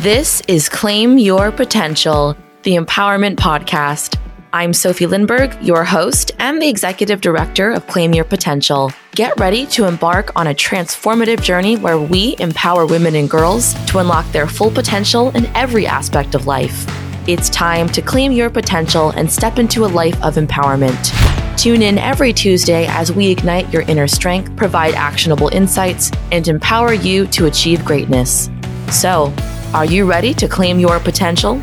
This is Claim Your Potential, the Empowerment Podcast. I'm Sofie Lindberg, your host and the executive director of Claim Your Potential. Get ready to embark on a transformative journey where we empower women and girls to unlock their full potential in every aspect of life. It's time to claim your potential and step into a life of empowerment. Tune in every Tuesday as we ignite your inner strength, provide actionable insights, and empower you to achieve greatness. So, are you ready to claim your potential?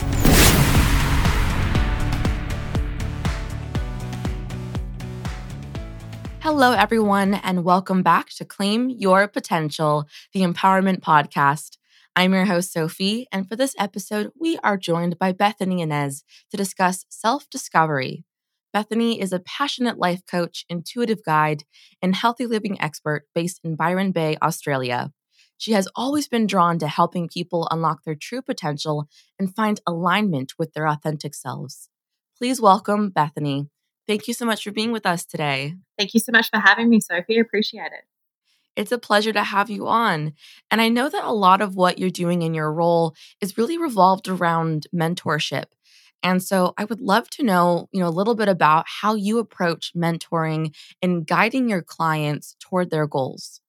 Hello, everyone, and welcome back to Claim Your Potential, the Empowerment Podcast. I'm your host, Sofie, and for this episode, we are joined by Bethany Inez to discuss self discovery. Bethany is a passionate life coach, intuitive guide, and healthy living expert based in Byron Bay, Australia. She has always been drawn to helping people unlock their true potential and find alignment with their authentic selves. Please welcome Bethany. Thank you so much for being with us today. Thank you so much for having me, Sofie. Appreciate it. It's a pleasure to have you on. And I know that a lot of what you're doing in your role is really revolved around mentorship. And so I would love to know, you know, a little bit about how you approach mentoring and guiding your clients toward their goals.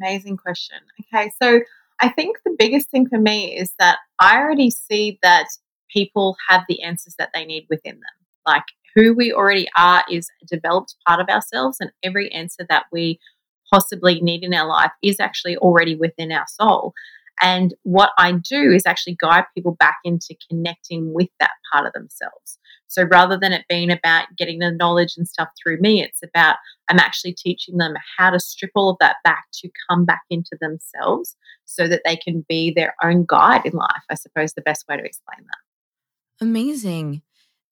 Amazing question. Okay, so I think the biggest thing for me is that I already see that people have the answers that they need within them. Like who we already are is a developed part of ourselves, and every answer that we possibly need in our life is actually already within our soul. And what I do is actually guide people back into connecting with that part of themselves. So rather than it being about getting the knowledge and stuff through me, it's about I'm actually teaching them how to strip all of that back to come back into themselves so that they can be their own guide in life. I suppose the best way to explain that. Amazing.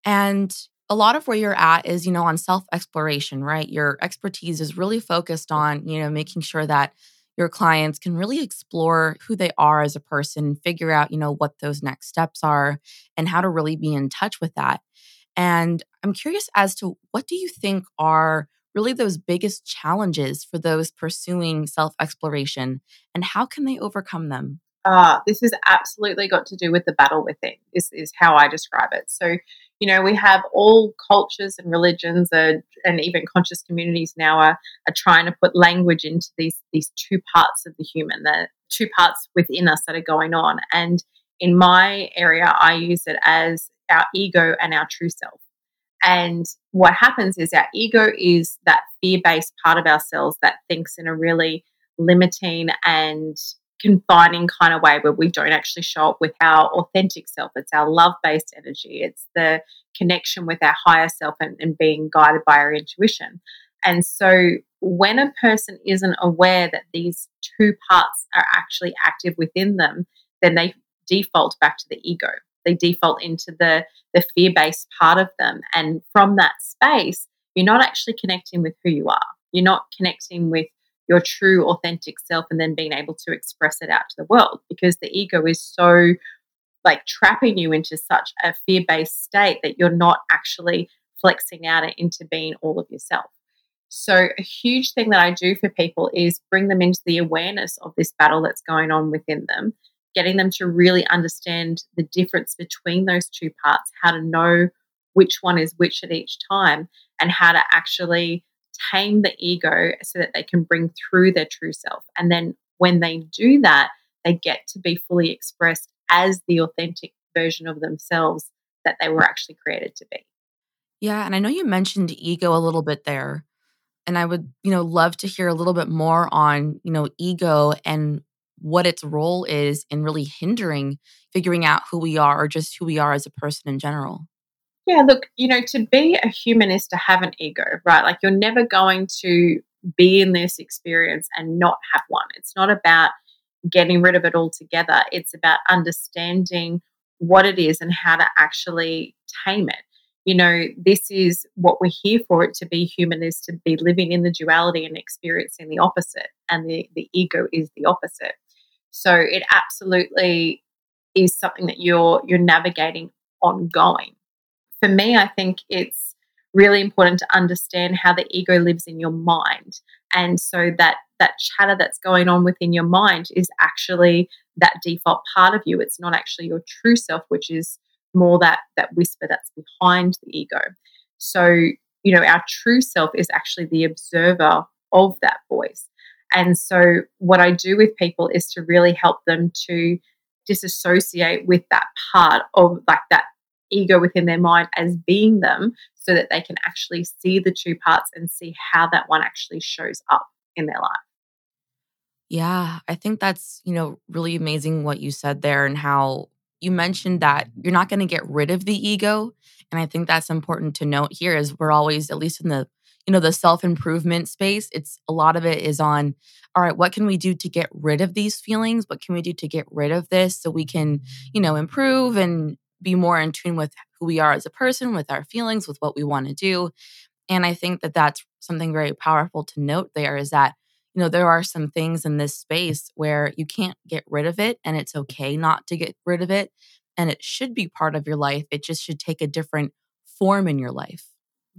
And a lot of where you're at is, you know, on self exploration, right? Your expertise is really focused on, you know, making sure that your clients can really explore who they are as a person, figure out, you know, what those next steps are and how to really be in touch with that. And I'm curious as to what do you think are really those biggest challenges for those pursuing self exploration and how can they overcome them? Uh, this has absolutely got to do with the battle within. This is how I describe it. So, you know, we have all cultures and religions are, and even conscious communities now are, are trying to put language into these these two parts of the human, the two parts within us that are going on. And in my area, I use it as our ego and our true self. And what happens is our ego is that fear based part of ourselves that thinks in a really limiting and confining kind of way where we don't actually show up with our authentic self. It's our love based energy, it's the connection with our higher self and, and being guided by our intuition. And so when a person isn't aware that these two parts are actually active within them, then they default back to the ego. They default into the, the fear based part of them. And from that space, you're not actually connecting with who you are. You're not connecting with your true authentic self and then being able to express it out to the world because the ego is so like trapping you into such a fear-based state that you're not actually flexing out into being all of yourself. So a huge thing that I do for people is bring them into the awareness of this battle that's going on within them, getting them to really understand the difference between those two parts, how to know which one is which at each time and how to actually tame the ego so that they can bring through their true self. And then when they do that, they get to be fully expressed as the authentic version of themselves that they were actually created to be. Yeah, and I know you mentioned ego a little bit there. And I would, you know, love to hear a little bit more on, you know, ego and what its role is in really hindering figuring out who we are or just who we are as a person in general. Yeah, look, you know, to be a human is to have an ego, right? Like you're never going to be in this experience and not have one. It's not about getting rid of it altogether. It's about understanding what it is and how to actually tame it. You know, this is what we're here for. It to be human is to be living in the duality and experiencing the opposite. And the, the ego is the opposite. So it absolutely is something that you're you're navigating ongoing for me, I think it's really important to understand how the ego lives in your mind. And so that that chatter that's going on within your mind is actually that default part of you. It's not actually your true self, which is more that that whisper that's behind the ego. So, you know, our true self is actually the observer of that voice. And so what I do with people is to really help them to disassociate with that part of like that ego within their mind as being them so that they can actually see the two parts and see how that one actually shows up in their life. Yeah, I think that's, you know, really amazing what you said there and how you mentioned that you're not going to get rid of the ego and I think that's important to note here is we're always at least in the you know the self-improvement space it's a lot of it is on all right what can we do to get rid of these feelings what can we do to get rid of this so we can you know improve and be more in tune with who we are as a person, with our feelings, with what we want to do. And I think that that's something very powerful to note there is that, you know, there are some things in this space where you can't get rid of it and it's okay not to get rid of it. And it should be part of your life. It just should take a different form in your life.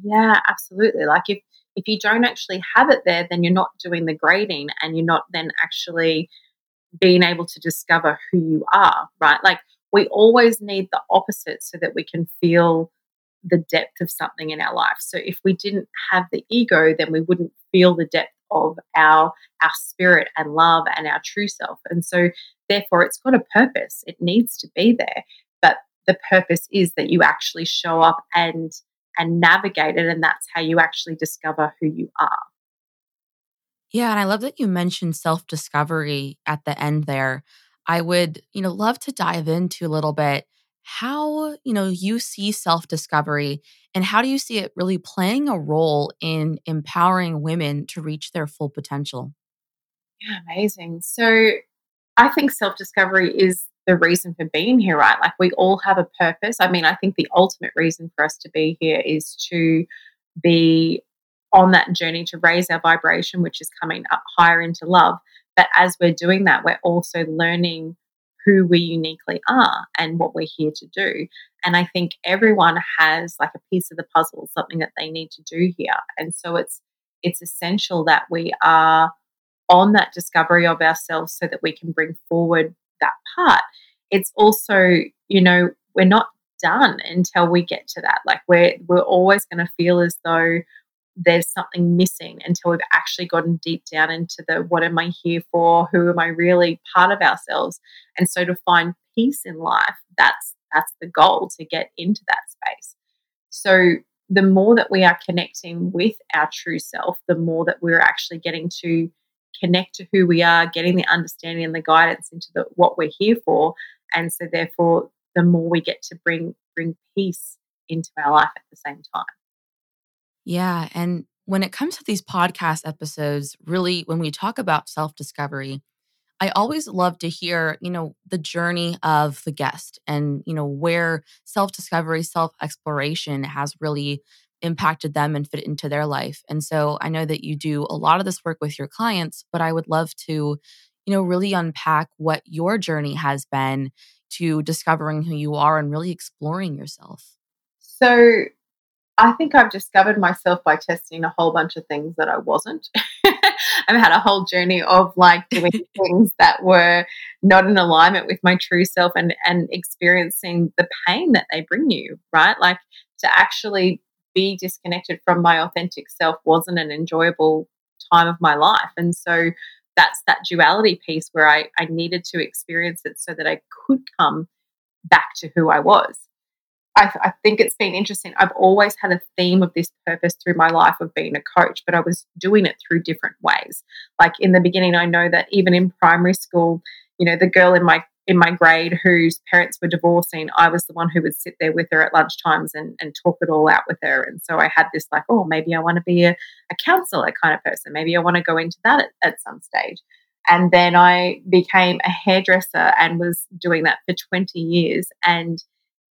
Yeah, absolutely. Like if, if you don't actually have it there, then you're not doing the grading and you're not then actually being able to discover who you are, right? Like we always need the opposite so that we can feel the depth of something in our life. So if we didn't have the ego, then we wouldn't feel the depth of our our spirit and love and our true self. And so therefore it's got a purpose. It needs to be there. But the purpose is that you actually show up and and navigate it and that's how you actually discover who you are. Yeah, and I love that you mentioned self-discovery at the end there. I would, you know, love to dive into a little bit how, you know, you see self-discovery and how do you see it really playing a role in empowering women to reach their full potential? Yeah, amazing. So I think self-discovery is the reason for being here, right? Like we all have a purpose. I mean, I think the ultimate reason for us to be here is to be on that journey to raise our vibration, which is coming up higher into love. But as we're doing that, we're also learning who we uniquely are and what we're here to do. And I think everyone has like a piece of the puzzle, something that they need to do here. And so it's it's essential that we are on that discovery of ourselves so that we can bring forward that part. It's also, you know, we're not done until we get to that. Like we're we're always going to feel as though there's something missing until we've actually gotten deep down into the what am I here for? Who am I really part of ourselves? And so to find peace in life, that's that's the goal to get into that space. So the more that we are connecting with our true self, the more that we're actually getting to connect to who we are, getting the understanding and the guidance into the, what we're here for. And so therefore the more we get to bring bring peace into our life at the same time. Yeah. And when it comes to these podcast episodes, really, when we talk about self discovery, I always love to hear, you know, the journey of the guest and, you know, where self discovery, self exploration has really impacted them and fit into their life. And so I know that you do a lot of this work with your clients, but I would love to, you know, really unpack what your journey has been to discovering who you are and really exploring yourself. So I think I've discovered myself by testing a whole bunch of things that I wasn't. I've had a whole journey of like doing things that were not in alignment with my true self and and experiencing the pain that they bring you, right? Like to actually be disconnected from my authentic self wasn't an enjoyable time of my life. And so that's that duality piece where I, I needed to experience it so that I could come back to who I was. I, I, think it's been interesting. I've always had a theme of this purpose through my life of being a coach, but I was doing it through different ways. Like in the beginning, I know that even in primary school, you know, the girl in my in my grade whose parents were divorcing, I was the one who would sit there with her at lunchtimes and, and talk it all out with her. And so I had this like, oh, maybe I want to be a, a counselor kind of person. Maybe I want to go into that at, at some stage. And then I became a hairdresser and was doing that for 20 years. And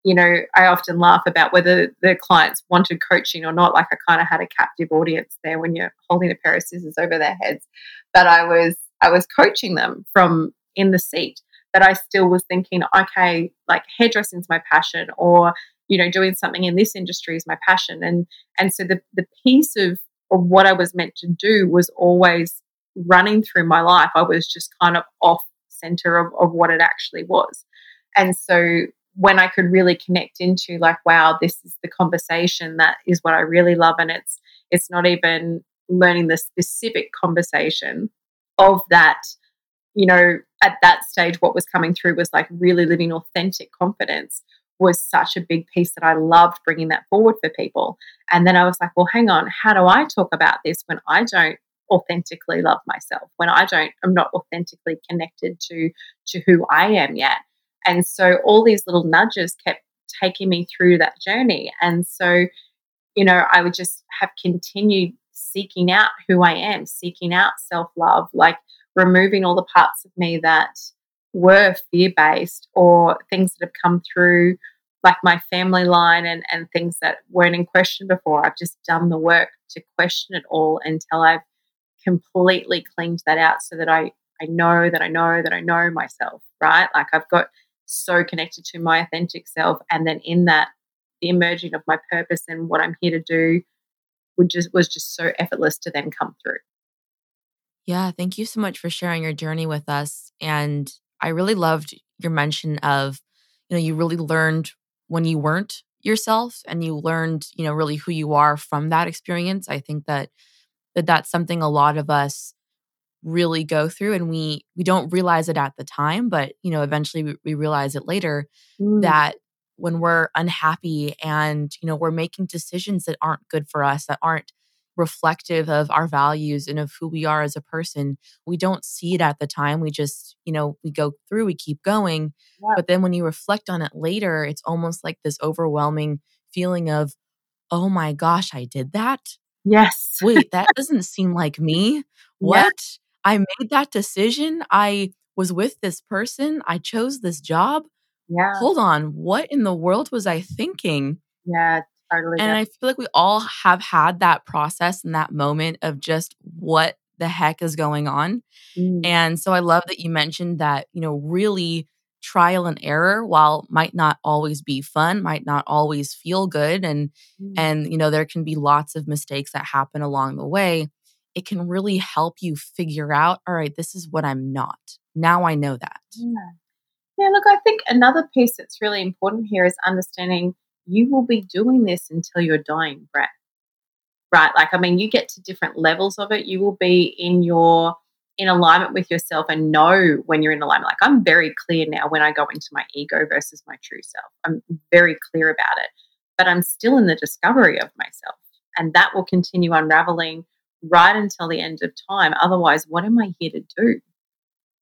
you know, I often laugh about whether the clients wanted coaching or not. Like I kind of had a captive audience there when you're holding a pair of scissors over their heads. But I was I was coaching them from in the seat. But I still was thinking, okay, like hairdressing's my passion, or you know, doing something in this industry is my passion. And and so the the piece of of what I was meant to do was always running through my life. I was just kind of off center of, of what it actually was. And so when I could really connect into like, wow, this is the conversation that is what I really love. And it's it's not even learning the specific conversation of that, you know, at that stage, what was coming through was like really living authentic confidence was such a big piece that I loved bringing that forward for people. And then I was like, well, hang on, how do I talk about this when I don't authentically love myself, when I don't, I'm not authentically connected to to who I am yet. And so all these little nudges kept taking me through that journey. And so, you know, I would just have continued seeking out who I am, seeking out self love, like removing all the parts of me that were fear based or things that have come through like my family line and, and things that weren't in question before. I've just done the work to question it all until I've completely cleaned that out so that I, I know that I know that I know myself, right? Like I've got so connected to my authentic self. And then in that, the emerging of my purpose and what I'm here to do would just was just so effortless to then come through. Yeah, thank you so much for sharing your journey with us. And I really loved your mention of, you know, you really learned when you weren't yourself and you learned, you know, really who you are from that experience. I think that that that's something a lot of us really go through and we we don't realize it at the time but you know eventually we, we realize it later mm. that when we're unhappy and you know we're making decisions that aren't good for us that aren't reflective of our values and of who we are as a person we don't see it at the time we just you know we go through we keep going yeah. but then when you reflect on it later it's almost like this overwhelming feeling of oh my gosh i did that? Yes. Wait that doesn't seem like me. What I made that decision. I was with this person. I chose this job. Yeah. Hold on. What in the world was I thinking? Yeah, totally. And I feel like we all have had that process and that moment of just what the heck is going on. Mm. And so I love that you mentioned that, you know, really trial and error while might not always be fun might not always feel good and mm. and you know there can be lots of mistakes that happen along the way it can really help you figure out, all right, this is what I'm not. Now I know that. Yeah. Yeah, look, I think another piece that's really important here is understanding you will be doing this until you're dying breath. Right? Like, I mean, you get to different levels of it. You will be in your in alignment with yourself and know when you're in alignment. Like I'm very clear now when I go into my ego versus my true self. I'm very clear about it. But I'm still in the discovery of myself. And that will continue unraveling right until the end of time. Otherwise, what am I here to do?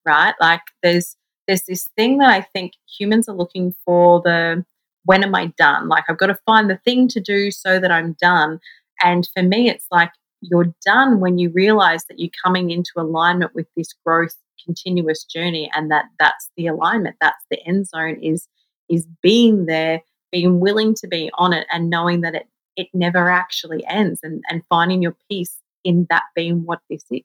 Right? Like there's there's this thing that I think humans are looking for the when am I done? Like I've got to find the thing to do so that I'm done. And for me, it's like you're done when you realize that you're coming into alignment with this growth continuous journey and that that's the alignment that's the end zone is is being there being willing to be on it and knowing that it it never actually ends and and finding your peace in that being what this is.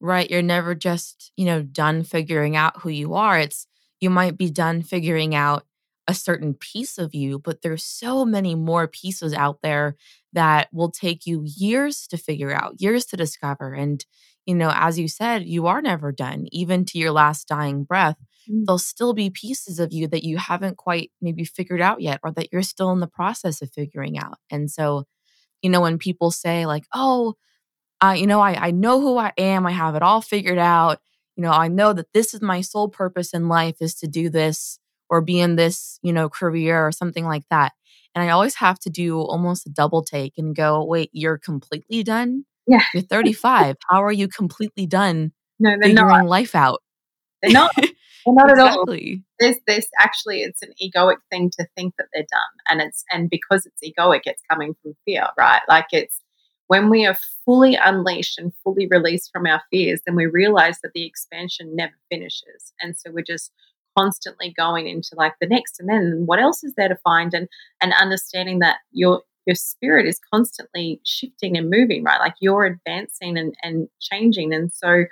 Right. You're never just, you know, done figuring out who you are. It's you might be done figuring out a certain piece of you, but there's so many more pieces out there that will take you years to figure out, years to discover. And, you know, as you said, you are never done, even to your last dying breath. Mm. There'll still be pieces of you that you haven't quite maybe figured out yet, or that you're still in the process of figuring out. And so you know, when people say, like, oh, uh, you know, I, I know who I am, I have it all figured out. You know, I know that this is my sole purpose in life is to do this or be in this, you know, career or something like that. And I always have to do almost a double take and go, wait, you're completely done? Yeah. You're 35. How are you completely done no, they're figuring not. life out? They're not. Well, not exactly. at all. There's this actually it's an egoic thing to think that they're done. And it's and because it's egoic, it's coming from fear, right? Like it's when we are fully unleashed and fully released from our fears, then we realize that the expansion never finishes. And so we're just constantly going into like the next and then what else is there to find and and understanding that your your spirit is constantly shifting and moving, right? Like you're advancing and, and changing. And so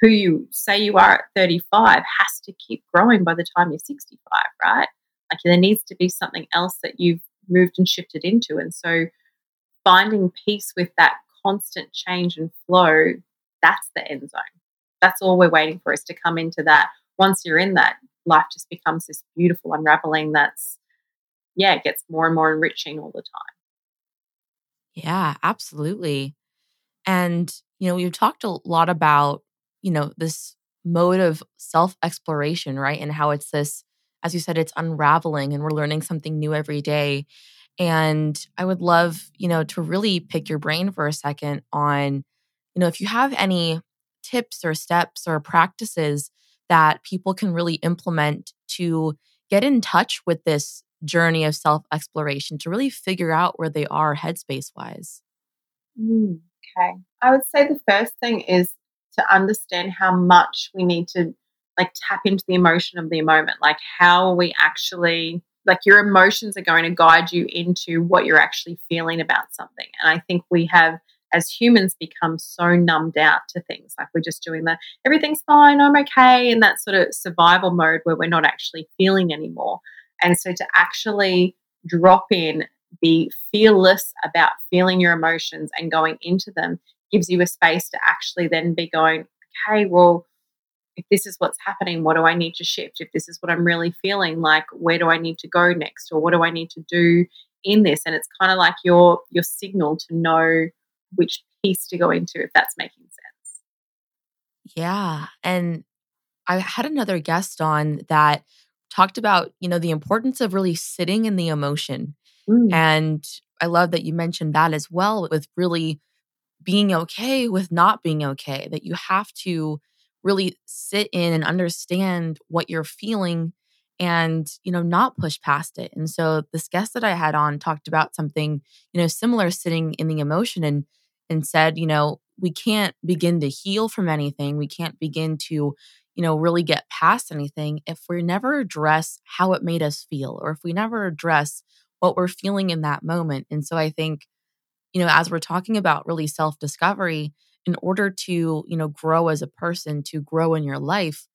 who you say you are at 35 has to keep growing by the time you're 65, right? Like there needs to be something else that you've moved and shifted into. And so finding peace with that constant change and flow, that's the end zone. That's all we're waiting for is to come into that. Once you're in that, life just becomes this beautiful unraveling that's, yeah, it gets more and more enriching all the time. Yeah, absolutely. And, you know, we've talked a lot about, you know, this mode of self exploration, right? And how it's this, as you said, it's unraveling and we're learning something new every day. And I would love, you know, to really pick your brain for a second on, you know, if you have any tips or steps or practices that people can really implement to get in touch with this journey of self exploration to really figure out where they are headspace wise? Mm, okay. I would say the first thing is to understand how much we need to like tap into the emotion of the moment. Like, how are we actually, like, your emotions are going to guide you into what you're actually feeling about something. And I think we have as humans become so numbed out to things like we're just doing the everything's fine i'm okay in that sort of survival mode where we're not actually feeling anymore and so to actually drop in be fearless about feeling your emotions and going into them gives you a space to actually then be going okay well if this is what's happening what do i need to shift if this is what i'm really feeling like where do i need to go next or what do i need to do in this and it's kind of like your your signal to know which piece to go into if that's making sense. Yeah. And I had another guest on that talked about, you know, the importance of really sitting in the emotion. Mm. And I love that you mentioned that as well with really being okay with not being okay, that you have to really sit in and understand what you're feeling and you know not push past it. And so this guest that i had on talked about something you know similar sitting in the emotion and and said you know we can't begin to heal from anything. We can't begin to you know really get past anything if we never address how it made us feel or if we never address what we're feeling in that moment. And so i think you know as we're talking about really self discovery in order to you know grow as a person to grow in your life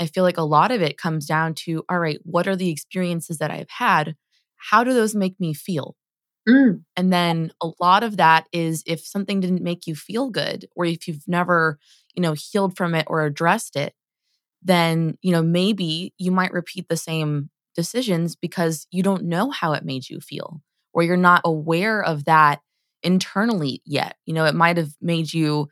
I feel like a lot of it comes down to all right, what are the experiences that I've had? How do those make me feel? Mm. And then a lot of that is if something didn't make you feel good or if you've never, you know, healed from it or addressed it, then, you know, maybe you might repeat the same decisions because you don't know how it made you feel or you're not aware of that internally yet. You know, it might have made you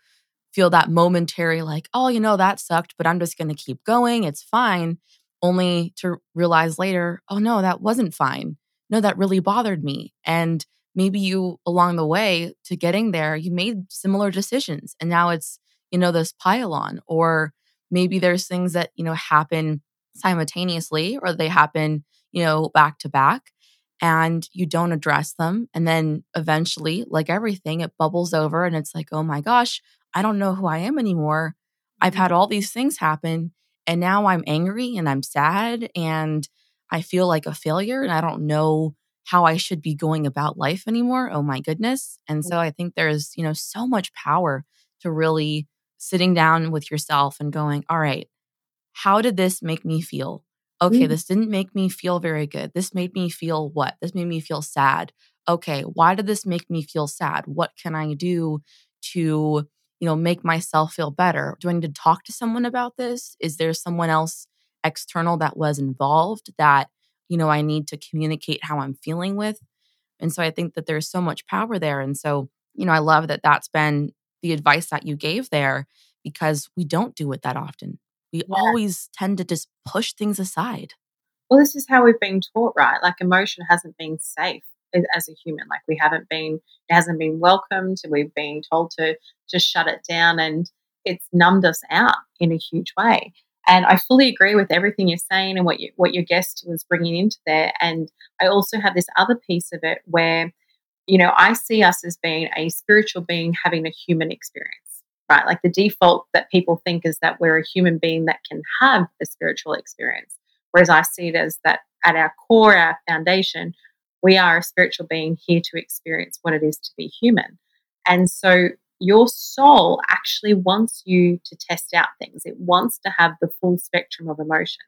feel that momentary, like, oh, you know, that sucked, but I'm just going to keep going. It's fine. Only to realize later, oh, no, that wasn't fine. No, that really bothered me. And maybe you, along the way to getting there, you made similar decisions. And now it's, you know, this pile on. Or maybe there's things that, you know, happen simultaneously or they happen, you know, back to back and you don't address them. And then eventually, like everything, it bubbles over and it's like, oh my gosh, I don't know who I am anymore. I've mm-hmm. had all these things happen and now I'm angry and I'm sad and I feel like a failure and I don't know how I should be going about life anymore. Oh my goodness. And mm. so I think there's, you know, so much power to really sitting down with yourself and going, all right, how did this make me feel? Okay, mm. this didn't make me feel very good. This made me feel what? This made me feel sad. Okay, why did this make me feel sad? What can I do to you know, make myself feel better? Do I need to talk to someone about this? Is there someone else external that was involved that, you know, I need to communicate how I'm feeling with? And so I think that there's so much power there. And so, you know, I love that that's been the advice that you gave there because we don't do it that often. We yeah. always tend to just push things aside. Well, this is how we've been taught, right? Like emotion hasn't been safe as a human. Like we haven't been, it hasn't been welcomed. We've been told to just shut it down, and it's numbed us out in a huge way. And I fully agree with everything you're saying and what you, what your guest was bringing into there. And I also have this other piece of it where, you know, I see us as being a spiritual being having a human experience, right? Like the default that people think is that we're a human being that can have a spiritual experience. Whereas I see it as that at our core, our foundation, we are a spiritual being here to experience what it is to be human. And so your soul actually wants you to test out things. It wants to have the full spectrum of emotions.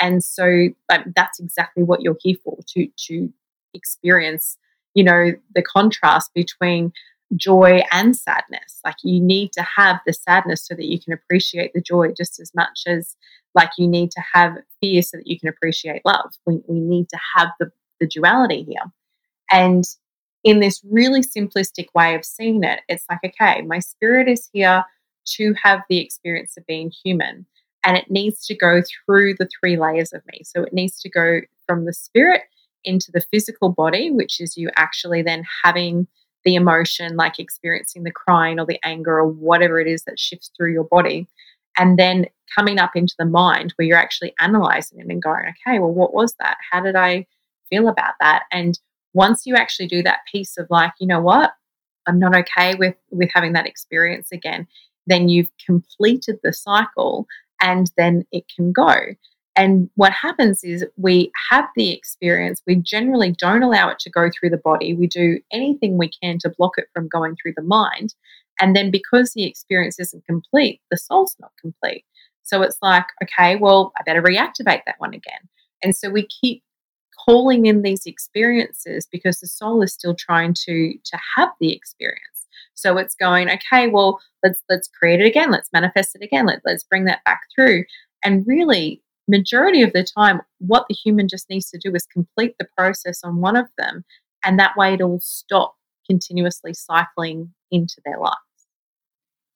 And so that's exactly what you're here for to to experience, you know, the contrast between joy and sadness. Like you need to have the sadness so that you can appreciate the joy just as much as like you need to have fear so that you can appreciate love. We, we need to have the, the duality here. And in this really simplistic way of seeing it, it's like, okay, my spirit is here to have the experience of being human. And it needs to go through the three layers of me. So it needs to go from the spirit into the physical body, which is you actually then having the emotion, like experiencing the crying or the anger or whatever it is that shifts through your body. And then coming up into the mind where you're actually analyzing it and going, okay, well, what was that? How did I feel about that? And once you actually do that piece of like, you know what, I'm not okay with with having that experience again, then you've completed the cycle and then it can go. And what happens is we have the experience, we generally don't allow it to go through the body. We do anything we can to block it from going through the mind. And then because the experience isn't complete, the soul's not complete. So it's like, okay, well, I better reactivate that one again. And so we keep calling in these experiences because the soul is still trying to to have the experience. So it's going, okay, well, let's let's create it again, let's manifest it again, let, let's bring that back through. And really, majority of the time, what the human just needs to do is complete the process on one of them, and that way it'll stop continuously cycling into their lives.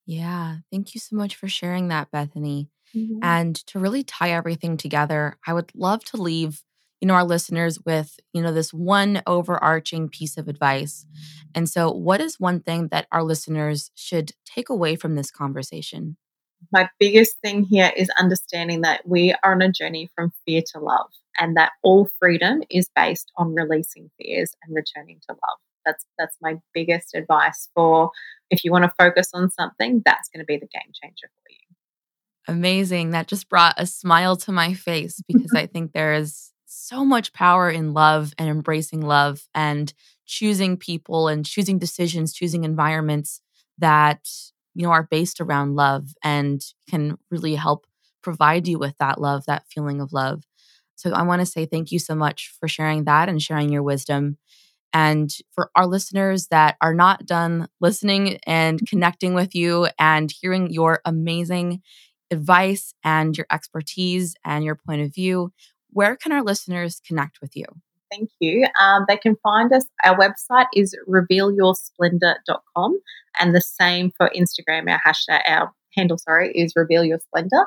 Yeah, thank you so much for sharing that, Bethany. Mm-hmm. And to really tie everything together, I would love to leave you know our listeners with you know this one overarching piece of advice and so what is one thing that our listeners should take away from this conversation my biggest thing here is understanding that we are on a journey from fear to love and that all freedom is based on releasing fears and returning to love. That's that's my biggest advice for if you want to focus on something that's going to be the game changer for you. Amazing. That just brought a smile to my face because i think there is so much power in love and embracing love and choosing people and choosing decisions, choosing environments that you know are based around love and can really help provide you with that love, that feeling of love. So I want to say thank you so much for sharing that and sharing your wisdom. And for our listeners that are not done listening and mm-hmm. connecting with you and hearing your amazing advice and your expertise and your point of view, where can our listeners connect with you? Thank you. Um, they can find us. Our website is revealyoursplendor.com and the same for Instagram. Our hashtag, our handle, sorry, is reveal your splendor.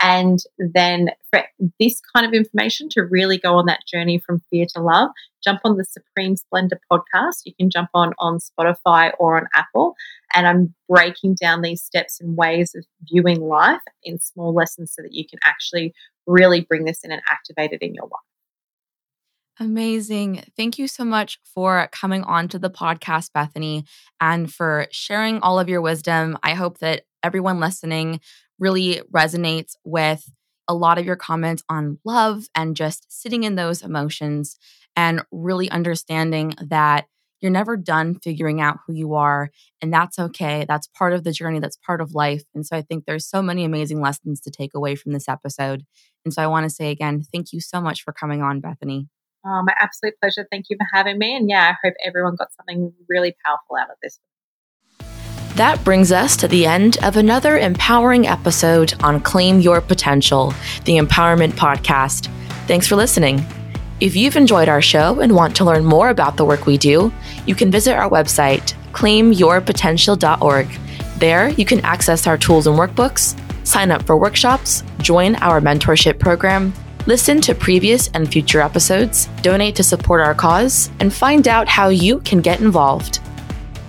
And then for this kind of information to really go on that journey from fear to love, jump on the Supreme Splendor podcast. You can jump on on Spotify or on Apple. And I'm breaking down these steps and ways of viewing life in small lessons so that you can actually really bring this in and activate it in your life. Amazing. Thank you so much for coming on to the podcast, Bethany, and for sharing all of your wisdom. I hope that everyone listening really resonates with a lot of your comments on love and just sitting in those emotions and really understanding that you're never done figuring out who you are. And that's okay. That's part of the journey, that's part of life. And so I think there's so many amazing lessons to take away from this episode. And so I want to say again, thank you so much for coming on, Bethany. Oh, my absolute pleasure. Thank you for having me. And yeah, I hope everyone got something really powerful out of this. That brings us to the end of another empowering episode on Claim Your Potential, the Empowerment Podcast. Thanks for listening. If you've enjoyed our show and want to learn more about the work we do, you can visit our website, claimyourpotential.org. There, you can access our tools and workbooks, sign up for workshops, join our mentorship program, listen to previous and future episodes, donate to support our cause, and find out how you can get involved.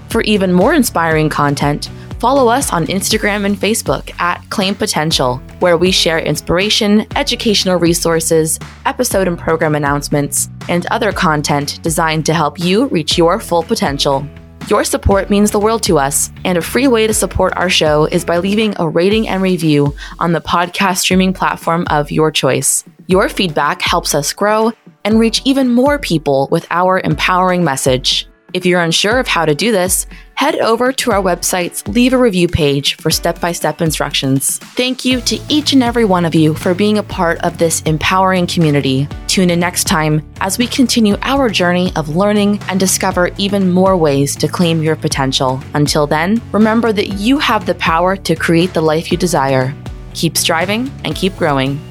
For even more inspiring content, follow us on Instagram and Facebook at Claim Potential, where we share inspiration, educational resources, episode and program announcements, and other content designed to help you reach your full potential. Your support means the world to us, and a free way to support our show is by leaving a rating and review on the podcast streaming platform of your choice. Your feedback helps us grow and reach even more people with our empowering message. If you're unsure of how to do this, head over to our website's Leave a Review page for step by step instructions. Thank you to each and every one of you for being a part of this empowering community. Tune in next time as we continue our journey of learning and discover even more ways to claim your potential. Until then, remember that you have the power to create the life you desire. Keep striving and keep growing.